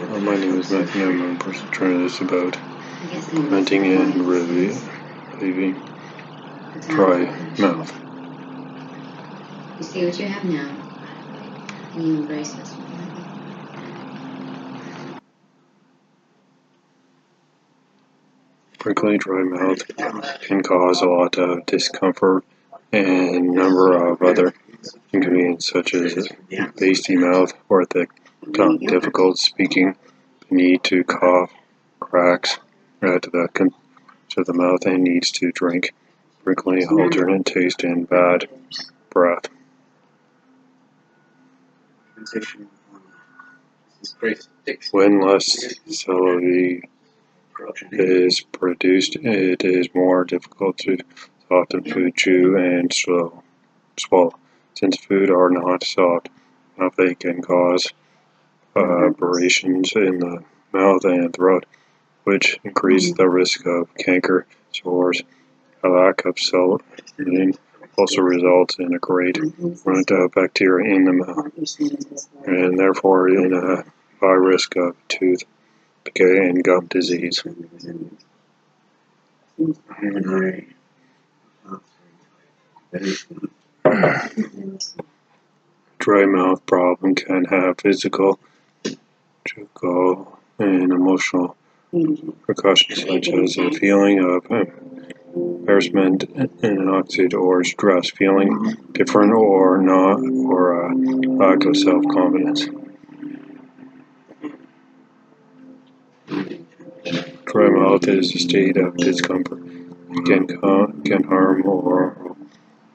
My name is Matthew. I'm a person trying this about preventing and relieving dry mouth. You see what you have now, and you embrace this one. Frequently dry mouth can cause a lot of discomfort and a number of other inconveniences such as a pasty mouth or thick difficult speaking, need to cough, cracks at the con- to the mouth and needs to drink, frequently alternate taste and bad breath. When less celery is produced, it is more difficult to soften food, chew, and swallow. Since food are not soft they can cause Uh, aberrations in the mouth and throat, which increase the risk of canker, sores. A lack of celerin also results in a great amount of bacteria in the mouth, and therefore in a high risk of tooth decay and gum disease. Dry mouth problem can have physical, physical and emotional repercussions such as a feeling of embarrassment, and anxiety, or stress, feeling different or not, or a lack of self-confidence. Dry mouth is a state of discomfort. It can, can harm or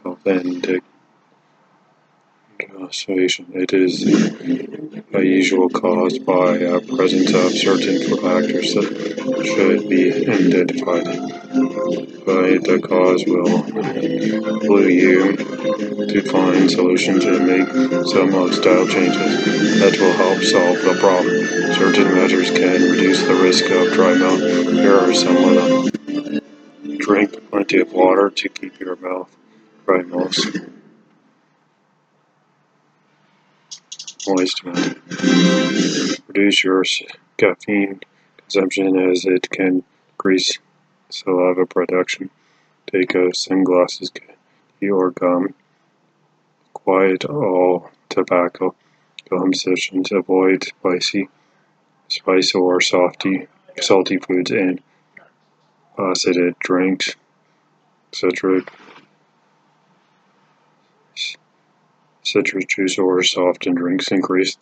authentic constipation. It is a usual caused by a presence of certain factors that should be identified. By the cause will clue you to find solutions and make some lifestyle changes that will help solve the problem. Certain measures can reduce the risk of dry mouth. Here are some of them. Drink plenty of water to keep your mouth dry most. Reduce your caffeine consumption as it can increase saliva production. Take a sunglasses or gum. Quiet all tobacco sessions. Avoid spicy, spicy or salty, salty foods and uh, acidic drinks, etc. citrus juice or soft drinks increase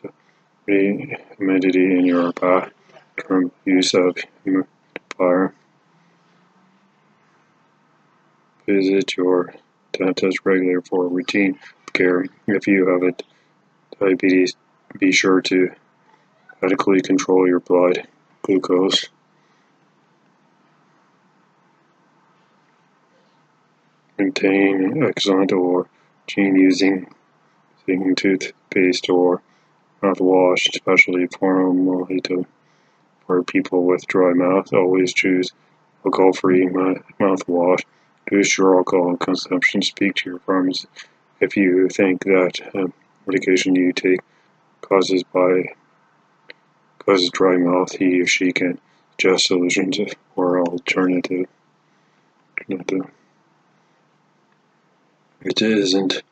the humidity in your bathroom. Use of humidifier. Visit your dentist regularly for routine care. If you have a diabetes, be sure to adequately control your blood glucose. Maintain excellent or gene using Thinking toothpaste or mouthwash, especially formulated for people with dry mouth. Always choose alcohol-free mouthwash. Reduce your alcohol consumption. Speak to your pharmacist if you think that uh, medication you take causes by causes dry mouth. He or she can suggest solutions or alternative. It isn't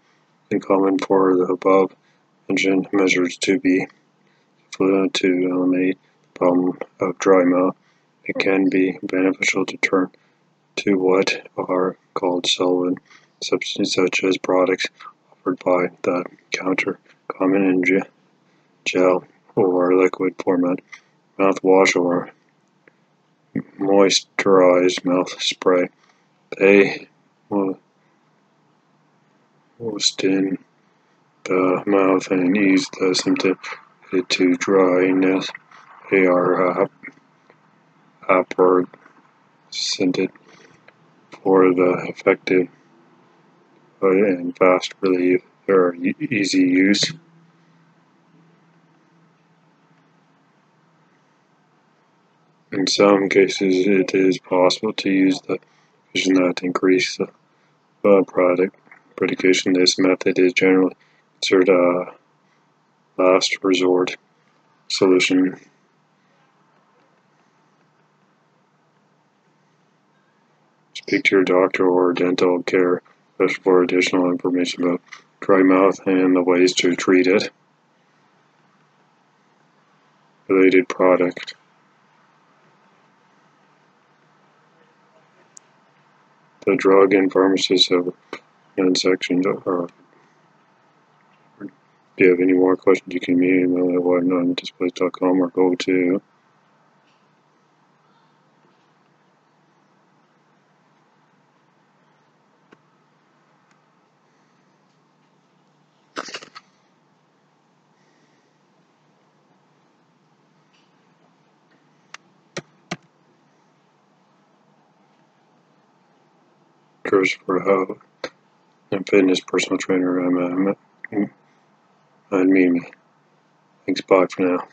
uncommon for the above mentioned measures to be to eliminate the problem of dry mouth. It can be beneficial to turn to what are called solvent substances such as products offered by the counter, common in gel or liquid format, mouthwash or moisturized mouth spray. They will in the mouth and ease the symptom to dryness. They are uh, scented for the effective and fast relief. They are easy use. In some cases, it is possible to use the vision that increase the product predication this method is generally considered a last resort solution. Speak to your doctor or dental care specialist for additional information about dry mouth and the ways to treat it. Related product. The drug and pharmacist have and sections are. If you have any more questions, you can email at whatnotdisplays.com or go to Christopher Hub and fitness personal trainer. I'm, uh, I'm, uh, I'm Mimi. Thanks, bye for now.